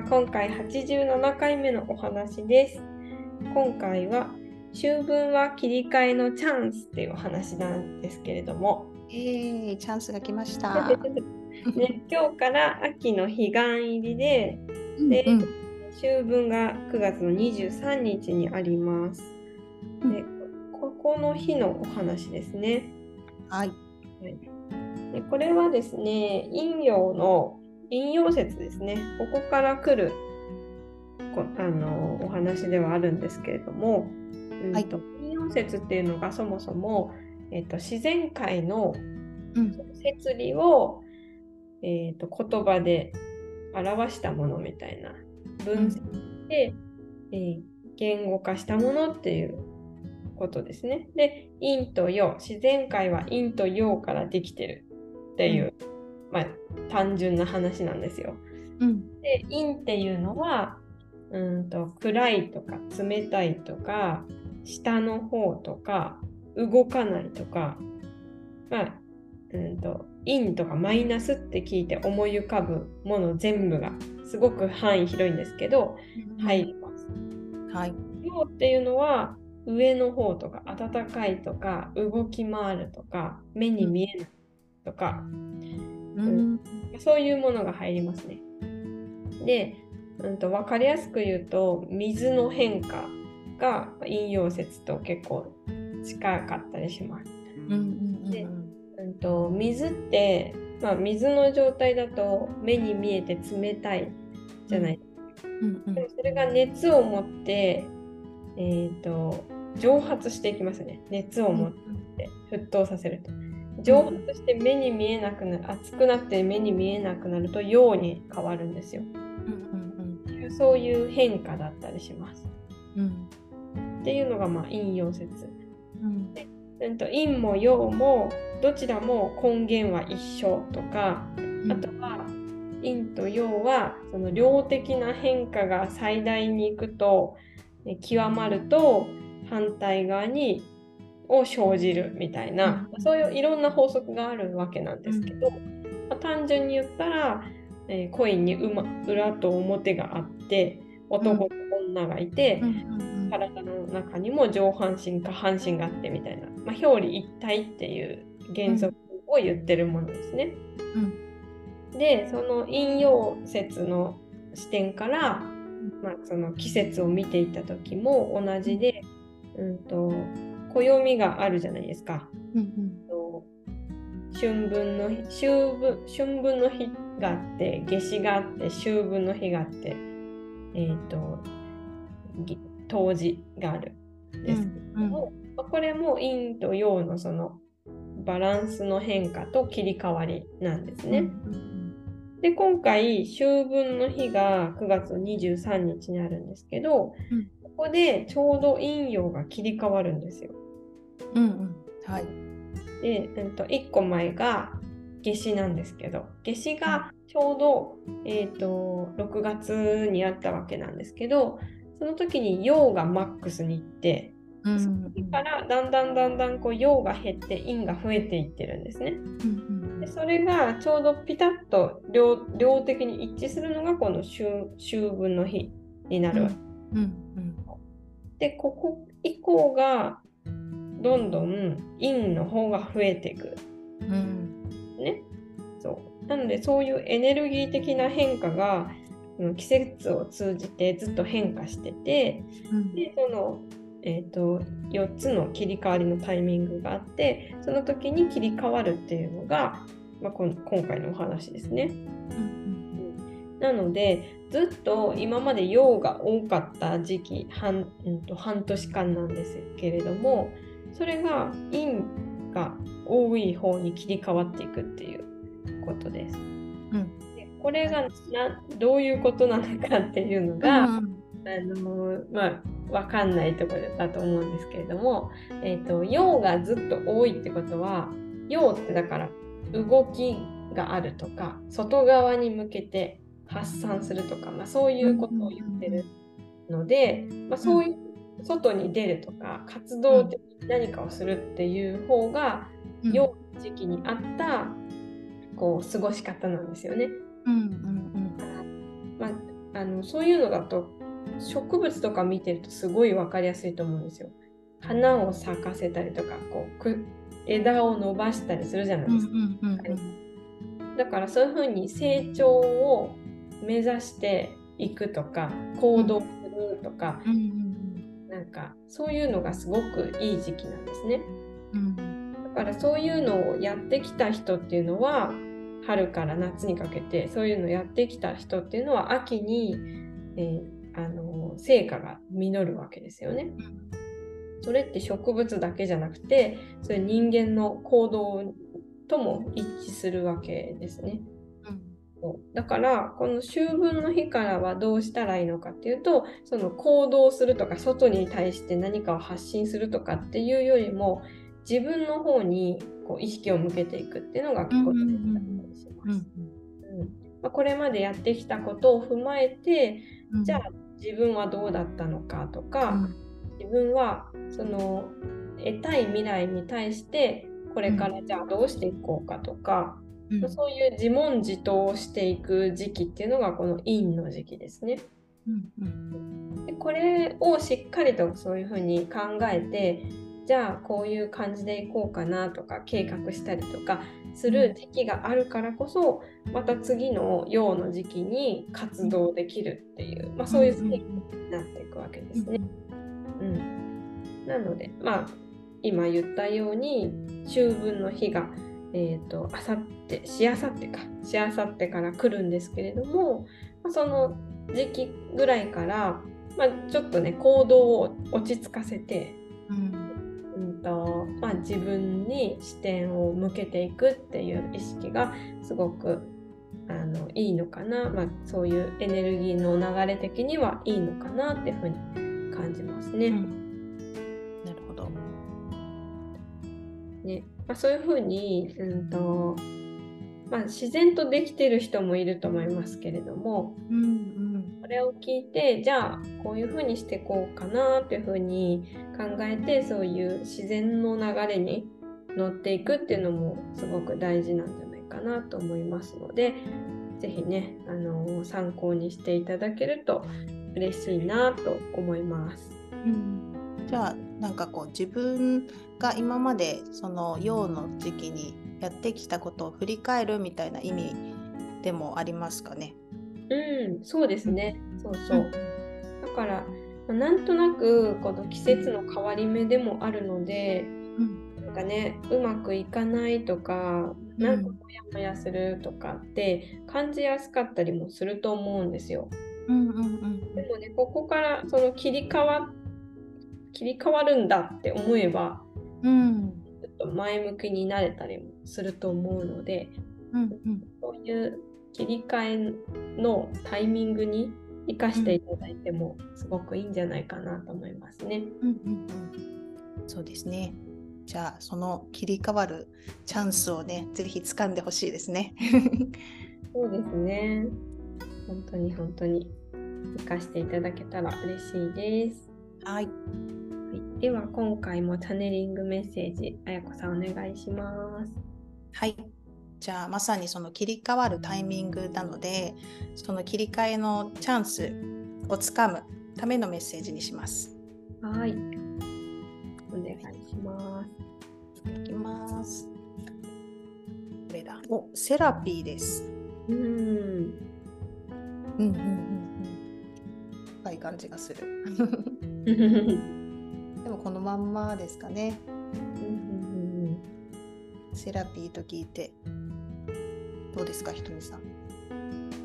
は今回87回目のお話です。今回は秋分は切り替えのチャンスっていうお話なんですけれども、えー、チャンスが来ました。ね、今日から秋の彼岸入りで、でうん秋分が9月の23日にあります。でここの日のお話ですね。はい。でこれはですね、陰陽の陰陽説ですね。ここから来るこあのお話ではあるんですけれども、うんはいと陰陽説っていうのがそもそも、えっと自然界のうん摂理を、えっと言葉で表したものみたいな分析で、えー言語化したものっていうことですね。で、陰と陽、自然界は陰と陽からできてるっていう、まあ、単純な話なんですよ。うんで、陰っていうのは、うんと暗いとか冷たいとか、下の方とか、動かないとか、まあ、うんと陰とかマイナスって聞いて思い浮かぶもの全部がすごく範囲広いんですけど、入ります。はい。陽っていうのは上の方とか暖かいとか動き回るとか目に見えないとか、うんそういうものが入りますね。で、うん、と分かりやすく言うと水の変化が陰陽説と結構近かったりします。うんうんでうん、と水って、まあ、水の状態だと目に見えて冷たいじゃないうんうんでもそれが熱を持って、えー、と蒸発していきますね。熱を持って沸騰させると。蒸発して目に見えなくなる、熱くなって目に見えなくなると陽に変わるんですよ。うんそういう変化だったりします。うんっていうのがまあ陰陽説。うんうんと陰も陽もどちらも根源は一緒とか、あとは陰と陽はその量的な変化が最大に行くとえ極まると反対側にを生じるみたいな、うん。そういういろんな法則があるわけなんですけど、まあ単純に言ったら、えーコインに馬裏と表があって男と女がいて、うん。体の中にも上半身下半身があってみたいな、まあ、表裏一体っていう原則を言ってるものですね。でその陰陽説の視点から、まあ、その季節を見ていた時も同じで、うん、と暦があるじゃないですか。うんと春分の日秋分春分の日があって夏至があって秋分の日があって、えー、とぎ冬至があるんですけども、まあこれも陰と陽のそのバランスの変化と切り替わりなんですね。で今回秋分の日が9月23日にあるんですけど、うんここでちょうど陰陽が切り替わるんですよ。うんうんはい。で、うん、と1個前が夏至なんですけど夏至がちょうど、えー、と6月にあったわけなんですけどその時に陽がマックスに行ってうんそこからだんだんだんだんこう陽が減って陰が増えていってるんですね。でそれがちょうどピタッと量量的に一致するのがこの秋秋分の日になるわけ。うんでここ以降がどんどん陰の方が増えていく。うんね。そう。なのでそういうエネルギー的な変化がうん季節を通じてずっと変化してて、うんで、その、えー、と4つの切り替わりのタイミングがあって、その時に切り替わるっていうのが、まあ、こん今回のお話ですね。なので、ずっと今まで陽が多かった時期半,、うん、と半年間なんですけれどもそれが陰が多い方に切り替わっていくっていうことです。うんでこれがなどういうことなのかっていうのが、あのまあ分かんないところだと思うんですけれども、えー、と陽がずっと多いってことは陽ってだから動きがあるとか外側に向けて発散するとか、まあ、そういうことを言ってるので、まあ、そういう外に出るとか活動的に何かをするっていう方がうん陽の時期に合ったこう過ごし方なんですよね。うんうんまあ、あのそういうのだと植物とか見てるとすごい分かりやすいと思うんですよ。花を咲かせたりとかこう枝を伸ばしたりするじゃないですか。だからそういうふうに成長を目指していくとか行動するとか、うん、なんかそういうのがすごくいい時期なんですね。うん、だからそういうのをやってきた人っていうのは春から夏にかけてそういうのをやってきた人っていうのは秋に、えー、あの成果が実るわけですよね。それって植物だけじゃなくてそういう人間の行動とも一致するわけですね。だからこの秋分の日からはどうしたらいいのかっていうとその行動するとか外に対して何かを発信するとかっていうよりも自分の方にこう意識を向けていくっていうのが結構大事だったりします。まこれまでやってきたことを踏まえて、うん、じゃあ自分はどうだったのかとか、うん、自分はその得たい未来に対してこれからじゃあどうしていこうかとか、うん、そういう自問自答をしていく時期っていうのがこの陰の時期ですね。うん、でこれをしっかりとそういうふうに考えてじゃあこういう感じでいこうかなとか計画したりとかする時期があるからこそまた次の陽の時期に活動できるっていう、まあ、そういうステージになっていくわけですね。うん、なのでまあ今言ったように秋分の日がえーと、あさってしあさってか。しあさってから来るんですけれども、まあ、その時期ぐらいから、まあ、ちょっとね行動を落ち着かせて、うん。うんとまあ、自分に視点を向けていくっていう意識がすごくあのいいのかな、まあ、そういうエネルギーの流れ的にはいいのかなっていうふうに感じますね。うん、ね。まあ、そういうふうに、うんとまあ、自然とできてる人もいると思いますけれども、うんうん、これを聞いてじゃあこういうふうにしていこうかなっていうふうに考えてそういう自然の流れに乗っていくっていうのもすごく大事なんじゃないかなと思いますので是非ねあの参考にしていただけると嬉しいなと思います。うん、じゃあなんかこう自分が今までその陽の時期にやってきたことを振り返るみたいな意味でもありますかね？うん、そうですね。そうそう。だからなんとなくこの季節の変わり目でもあるので、うん、なんかねうまくいかないとか、なんかモヤモヤするとかって感じやすかったりもすると思うんですよ。うんうんうん、でもねここからその切り替わ切り替わるんだって思えばうん、ちょっと前向きになれたりもすると思うので、うんうん、そういう切り替えのタイミングに生かしていただいてもすごくいいんじゃないかなと思いますね。うんうんうん、そうですね。じゃあその切り替わるチャンスをねぜひ掴んでほしいですね。そうですね。本当に本当に生かしていただけたら嬉しいです。はい。はい、では今回もチャネリングメッセージ、あやこさんお願いします。はい。じゃあまさにその切り替わるタイミングなので、その切り替えのチャンスをつかむためのメッセージにします。はい。お願いします。いきます。これだ。お、セラピーです。うん。うんうんうんうん。深い感じがする。でもこのまんまですかね。セラピーと聞いて。どうですかひとみさん？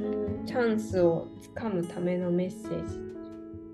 うん。チャンスをつかむためのメッセージ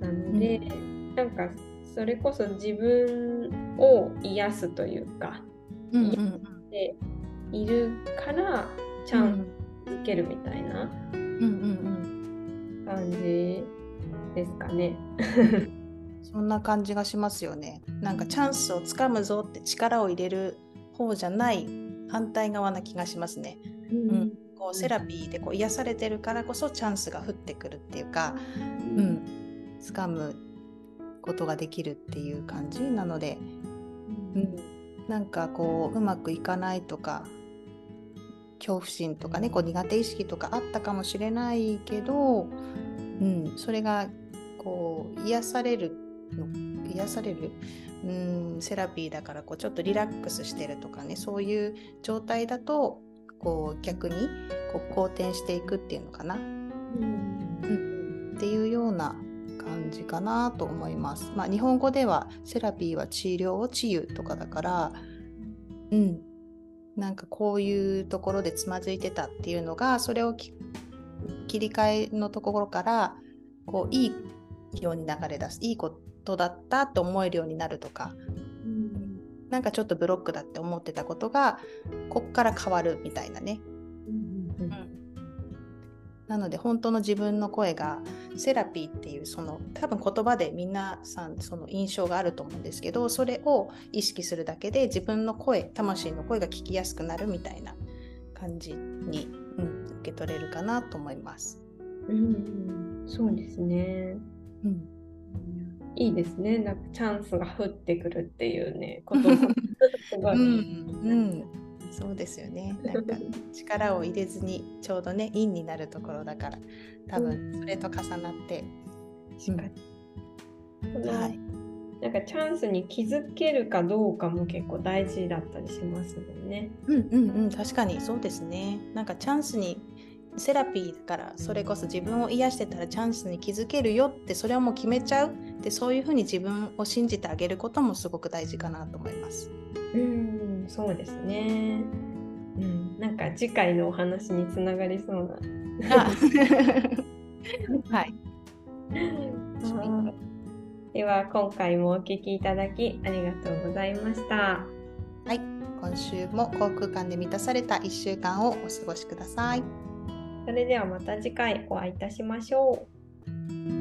なので、うん、なんかそれこそ自分を癒すというか、うんうん、癒しているからチャンスつけるみたいな感じですかね。そんな感じがしますよね。なんかチャンスをつかむぞって力を入れる方じゃない反対側な気がしますね。うん、うん、こうセラピーでこう癒されてるからこそチャンスが降ってくるっていうか、うん、掴むことができるっていう感じなので、うん、なんかこううまくいかないとか恐怖心とかねこう苦手意識とかあったかもしれないけどうん、それがこう癒されるの癒される？うんセラピーだからこうちょっとリラックスしてるとかねそういう状態だとこう逆にこう好転していくっていうのかな、うん、うん、っていうような感じかなと思います。まあ、日本語ではセラピーは治療を治癒とかだから、うん、なんかこういうところでつまずいてたっていうのがそれを切り替えのところからこういいように流れ出すいいことだったと思えるようになるとか、うん、なんかちょっとブロックだって思ってたことがこっから変わるみたいなね。うん、うん、なので本当の自分の声がセラピーっていうその多分言葉で皆さんその印象があると思うんですけどそれを意識するだけで自分の声魂の声が聞きやすくなるみたいな感じに、うん、受け取れるかなと思います。うん、そうですね。うん、いいですね。なんかチャンスが降ってくるっていうね、こと うんそうですよね。なんか力を入れずにちょうどね、陰になるところだから、多分それと重なって。うん、はい。なんかチャンスに気づけるかどうかも結構大事だったりしますもんね。うんうんうん、確かにそうですね。なんかチャンスにセラピーだからそれこそ自分を癒してたらチャンスに気づけるよってそれをもう決めちゃうでそういうふうに自分を信じてあげることもすごく大事かなと思います。うんそうですね。うん、なんか次回のお話につながりそうな。はい。では今回もお聞きいただきありがとうございました。はい、今週も航空館で満たされた1週間をお過ごしください。それではまた次回お会いいたしましょう。